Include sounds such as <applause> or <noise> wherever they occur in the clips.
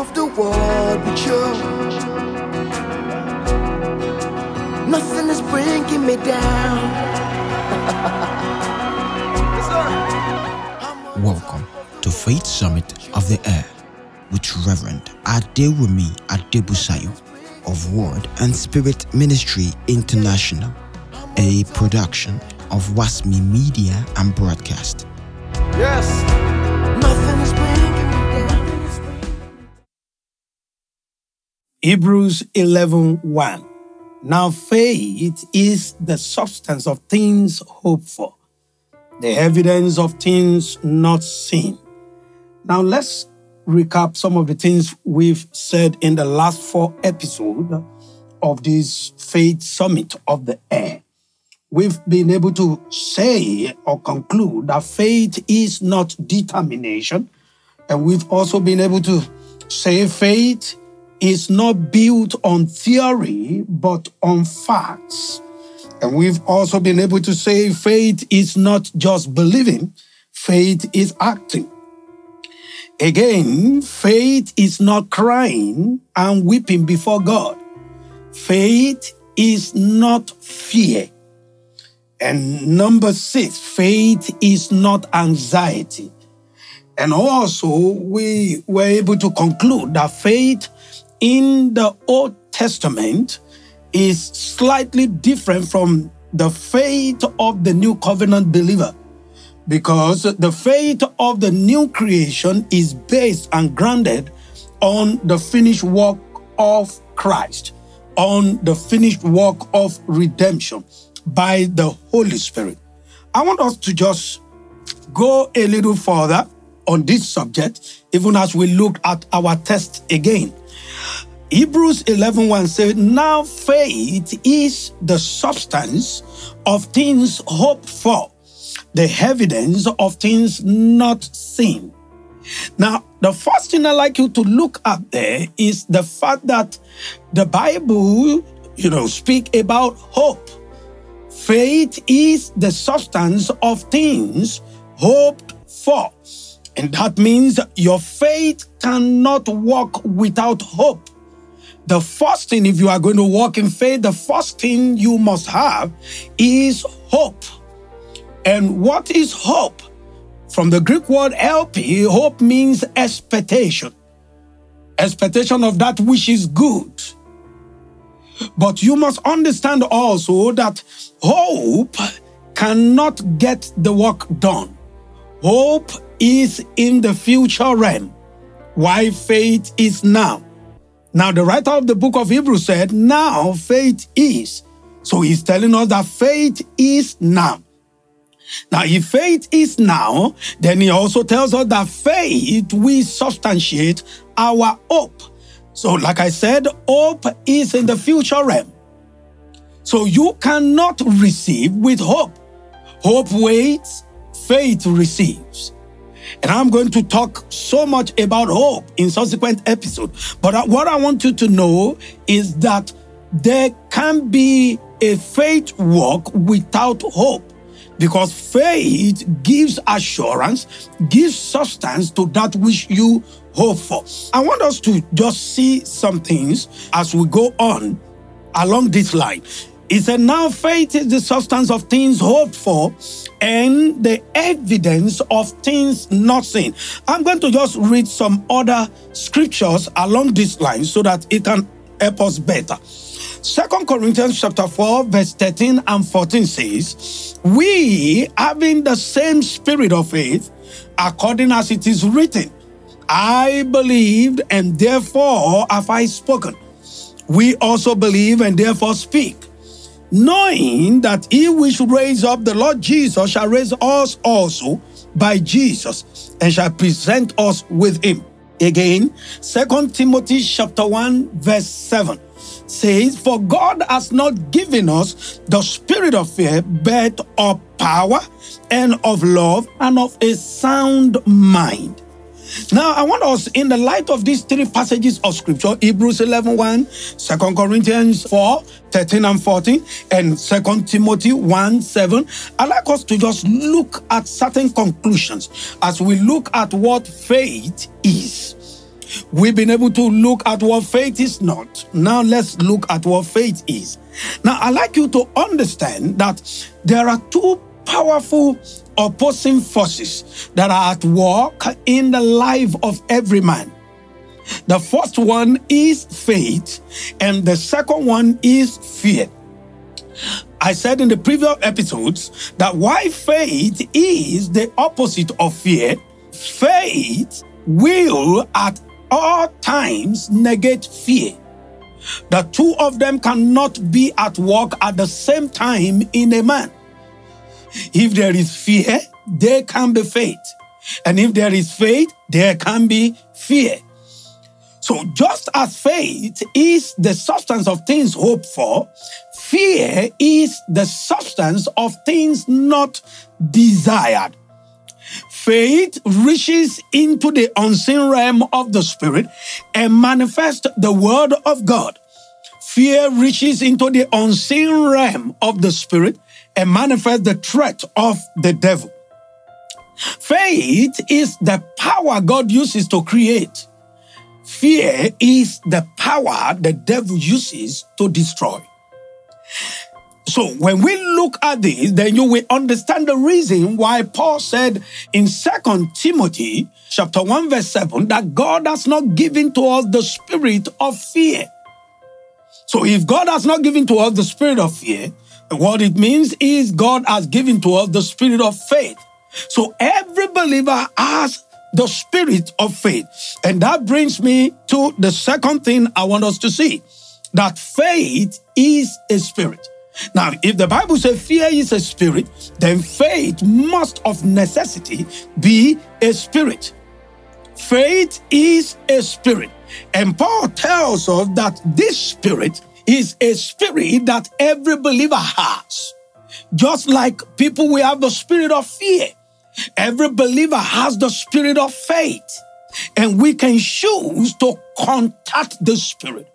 of the world with you. Nothing is bringing me down. <laughs> Welcome to Faith Summit of the Air with Reverend Adewumi Adebusayo of Word and Spirit Ministry International, a production of Wasmi Media and Broadcast. Yes. Nothing is Hebrews 11 1. Now faith is the substance of things hoped for, the evidence of things not seen. Now let's recap some of the things we've said in the last four episodes of this faith summit of the air. We've been able to say or conclude that faith is not determination. And we've also been able to say faith is not built on theory, but on facts. And we've also been able to say faith is not just believing, faith is acting. Again, faith is not crying and weeping before God. Faith is not fear. And number six, faith is not anxiety. And also, we were able to conclude that faith in the Old Testament is slightly different from the faith of the New Covenant believer because the faith of the new creation is based and grounded on the finished work of Christ, on the finished work of redemption by the Holy Spirit. I want us to just go a little further on this subject, even as we look at our text again. Hebrews 11:1 says, Now faith is the substance of things hoped for, the evidence of things not seen. Now, the first thing I'd like you to look at there is the fact that the Bible, you know, speak about hope. Faith is the substance of things hoped for. And that means your faith cannot walk without hope. The first thing, if you are going to walk in faith, the first thing you must have is hope. And what is hope? From the Greek word elpis, hope means expectation. Expectation of that which is good. But you must understand also that hope cannot get the work done. Hope is in the future realm, why faith is now. Now, the writer of the book of Hebrews said, Now faith is. So he's telling us that faith is now. Now, if faith is now, then he also tells us that faith will substantiate our hope. So, like I said, hope is in the future realm. So you cannot receive with hope. Hope waits, faith receives. And I'm going to talk so much about hope in subsequent episodes. But uh, what I want you to know is that there can be a faith walk without hope because faith gives assurance, gives substance to that which you hope for. I want us to just see some things as we go on along this line. He said, Now faith is the substance of things hoped for and the evidence of things not seen. I'm going to just read some other scriptures along this line so that it can help us better. Second Corinthians chapter 4, verse 13 and 14 says, We having the same spirit of faith, according as it is written, I believed and therefore have I spoken. We also believe and therefore speak knowing that he which raise up the Lord Jesus shall raise us also by Jesus and shall present us with him. Again, Second Timothy chapter 1 verse 7 says, For God has not given us the spirit of fear, but of power and of love and of a sound mind. Now, I want us, in the light of these three passages of scripture, Hebrews 11 1, 2 Corinthians 4 13 and 14, and 2 Timothy 1 7, i like us to just look at certain conclusions as we look at what faith is. We've been able to look at what faith is not. Now let's look at what faith is. Now, I'd like you to understand that there are two powerful opposing forces that are at work in the life of every man. The first one is faith, and the second one is fear. I said in the previous episodes that why faith is the opposite of fear, faith will at all times negate fear. The two of them cannot be at work at the same time in a man. If there is fear, there can be faith. And if there is faith, there can be fear. So, just as faith is the substance of things hoped for, fear is the substance of things not desired. Faith reaches into the unseen realm of the spirit and manifests the word of God. Fear reaches into the unseen realm of the spirit and manifest the threat of the devil. Faith is the power God uses to create. Fear is the power the devil uses to destroy. So when we look at this, then you will understand the reason why Paul said in 2 Timothy chapter 1 verse 7 that God has not given to us the spirit of fear. So if God has not given to us the spirit of fear, what it means is God has given to us the spirit of faith. So every believer has the spirit of faith. And that brings me to the second thing I want us to see that faith is a spirit. Now, if the Bible says fear is a spirit, then faith must of necessity be a spirit. Faith is a spirit. And Paul tells us that this spirit is a spirit that every believer has. Just like people, we have the spirit of fear. Every believer has the spirit of faith. And we can choose to contact the spirit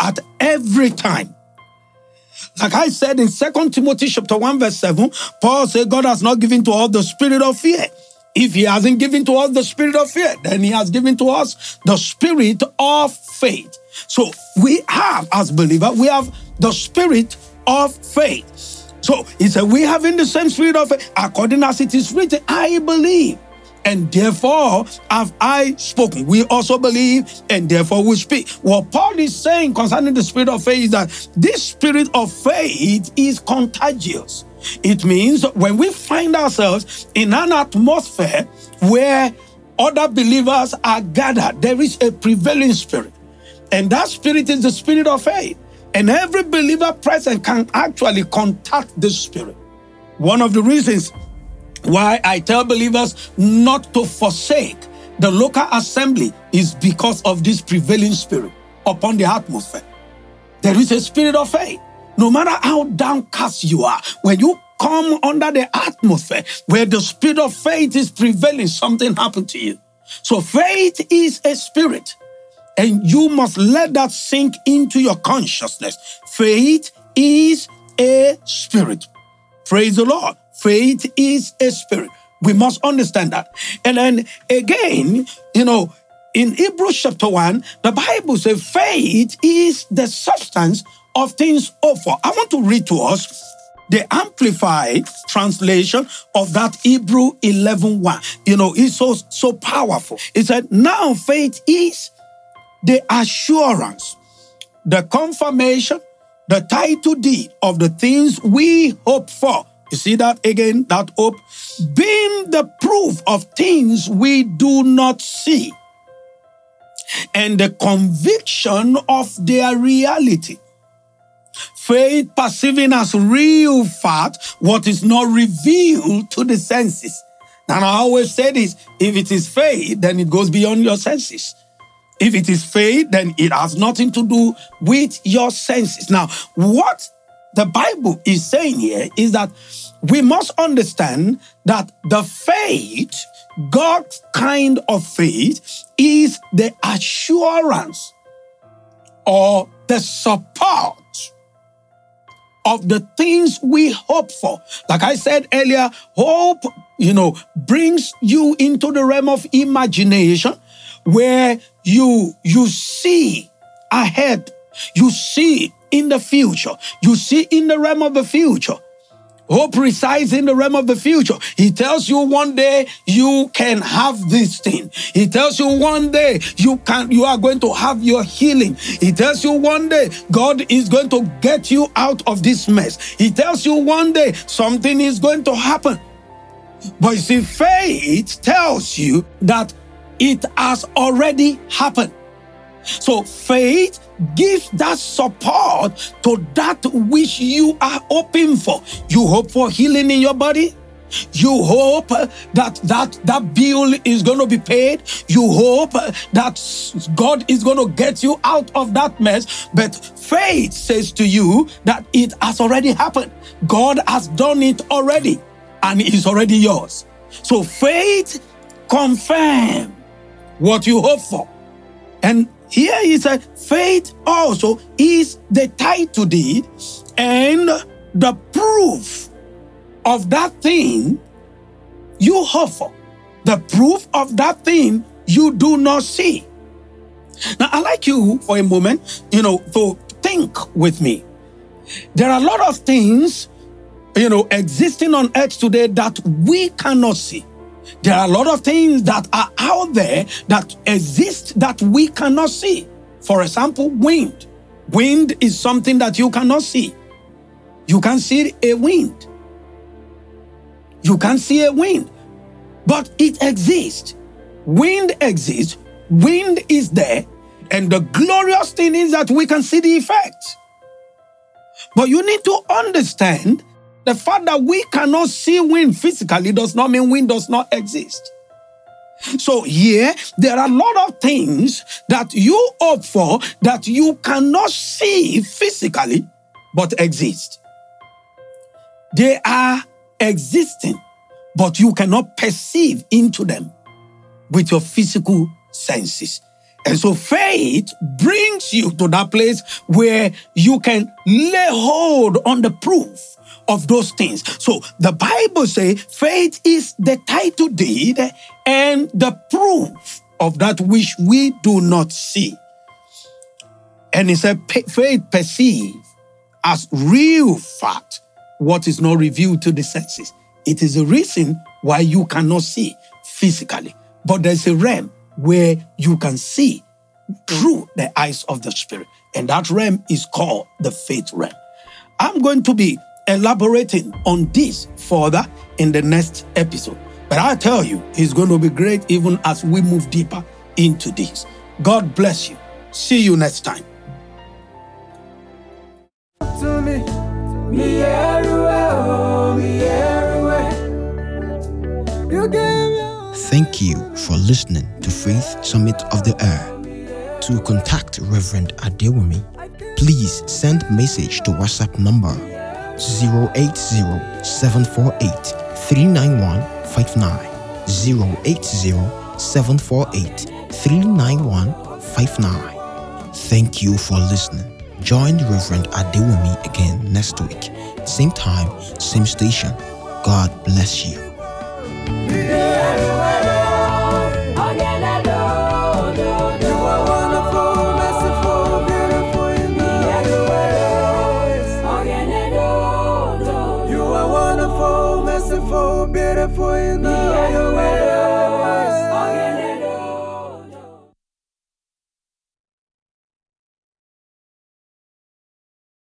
at every time. Like I said in 2 Timothy chapter 1, verse 7, Paul said, God has not given to us the spirit of fear. If he hasn't given to us the spirit of fear, then he has given to us the spirit of faith. So we have, as believers, we have the spirit of faith. So he said, We having the same spirit of faith, according as it is written, I believe and therefore have I spoken. We also believe, and therefore we speak. What Paul is saying concerning the spirit of faith is that this spirit of faith is contagious. It means when we find ourselves in an atmosphere where other believers are gathered, there is a prevailing spirit. And that spirit is the spirit of faith. And every believer present can actually contact this spirit. One of the reasons why I tell believers not to forsake the local assembly is because of this prevailing spirit upon the atmosphere. There is a spirit of faith. No matter how downcast you are, when you come under the atmosphere where the spirit of faith is prevailing, something happened to you. So faith is a spirit, and you must let that sink into your consciousness. Faith is a spirit. Praise the Lord. Faith is a spirit. We must understand that. And then again, you know, in Hebrews chapter 1, the Bible says faith is the substance of things hoped for. I want to read to us the amplified translation of that Hebrew 11 1. You know, it's so so powerful. It said, now faith is the assurance, the confirmation, the title deed of the things we hope for you see that again, that hope? Being the proof of things we do not see and the conviction of their reality. Faith perceiving as real fact what is not revealed to the senses. And I always say this if it is faith, then it goes beyond your senses. If it is faith, then it has nothing to do with your senses. Now, what the Bible is saying here is that we must understand that the faith, God's kind of faith, is the assurance or the support of the things we hope for. Like I said earlier, hope, you know, brings you into the realm of imagination. Where you you see ahead, you see in the future, you see in the realm of the future. Oh, Hope resides in the realm of the future. He tells you one day you can have this thing. He tells you one day you can you are going to have your healing. He tells you one day God is going to get you out of this mess. He tells you one day something is going to happen. But you see, faith tells you that it has already happened. So faith gives that support to that which you are hoping for. You hope for healing in your body. You hope that that that bill is going to be paid. You hope that God is going to get you out of that mess. But faith says to you that it has already happened. God has done it already, and it is already yours. So faith confirm what you hope for, and here he said, faith also is the title deed and the proof of that thing you hope for, the proof of that thing you do not see. Now, I'd like you for a moment, you know, to think with me. There are a lot of things, you know, existing on earth today that we cannot see. There are a lot of things that are out there that exist that we cannot see. For example, wind. Wind is something that you cannot see. You can see a wind. You can see a wind, but it exists. Wind exists. Wind is there. And the glorious thing is that we can see the effect. But you need to understand the fact that we cannot see wind physically does not mean wind does not exist. So here, there are a lot of things that you hope for that you cannot see physically, but exist. They are existing, but you cannot perceive into them with your physical senses. And so faith brings you to that place where you can lay hold on the proof of those things. So the Bible says faith is the title deed and the proof of that which we do not see. And it said faith perceive as real fact what is not revealed to the senses. It is the reason why you cannot see physically. But there's a realm where you can see through the eyes of the Spirit. And that realm is called the faith realm. I'm going to be elaborating on this further in the next episode. But I tell you, it's going to be great even as we move deeper into this. God bless you. See you next time. Thank you for listening to Faith Summit of the Air. To contact Reverend Adewumi, please send message to WhatsApp number 080-748-39159 080-748-39159 Thank you for listening. Join Reverend Adewumi again next week. Same time, same station. God bless you.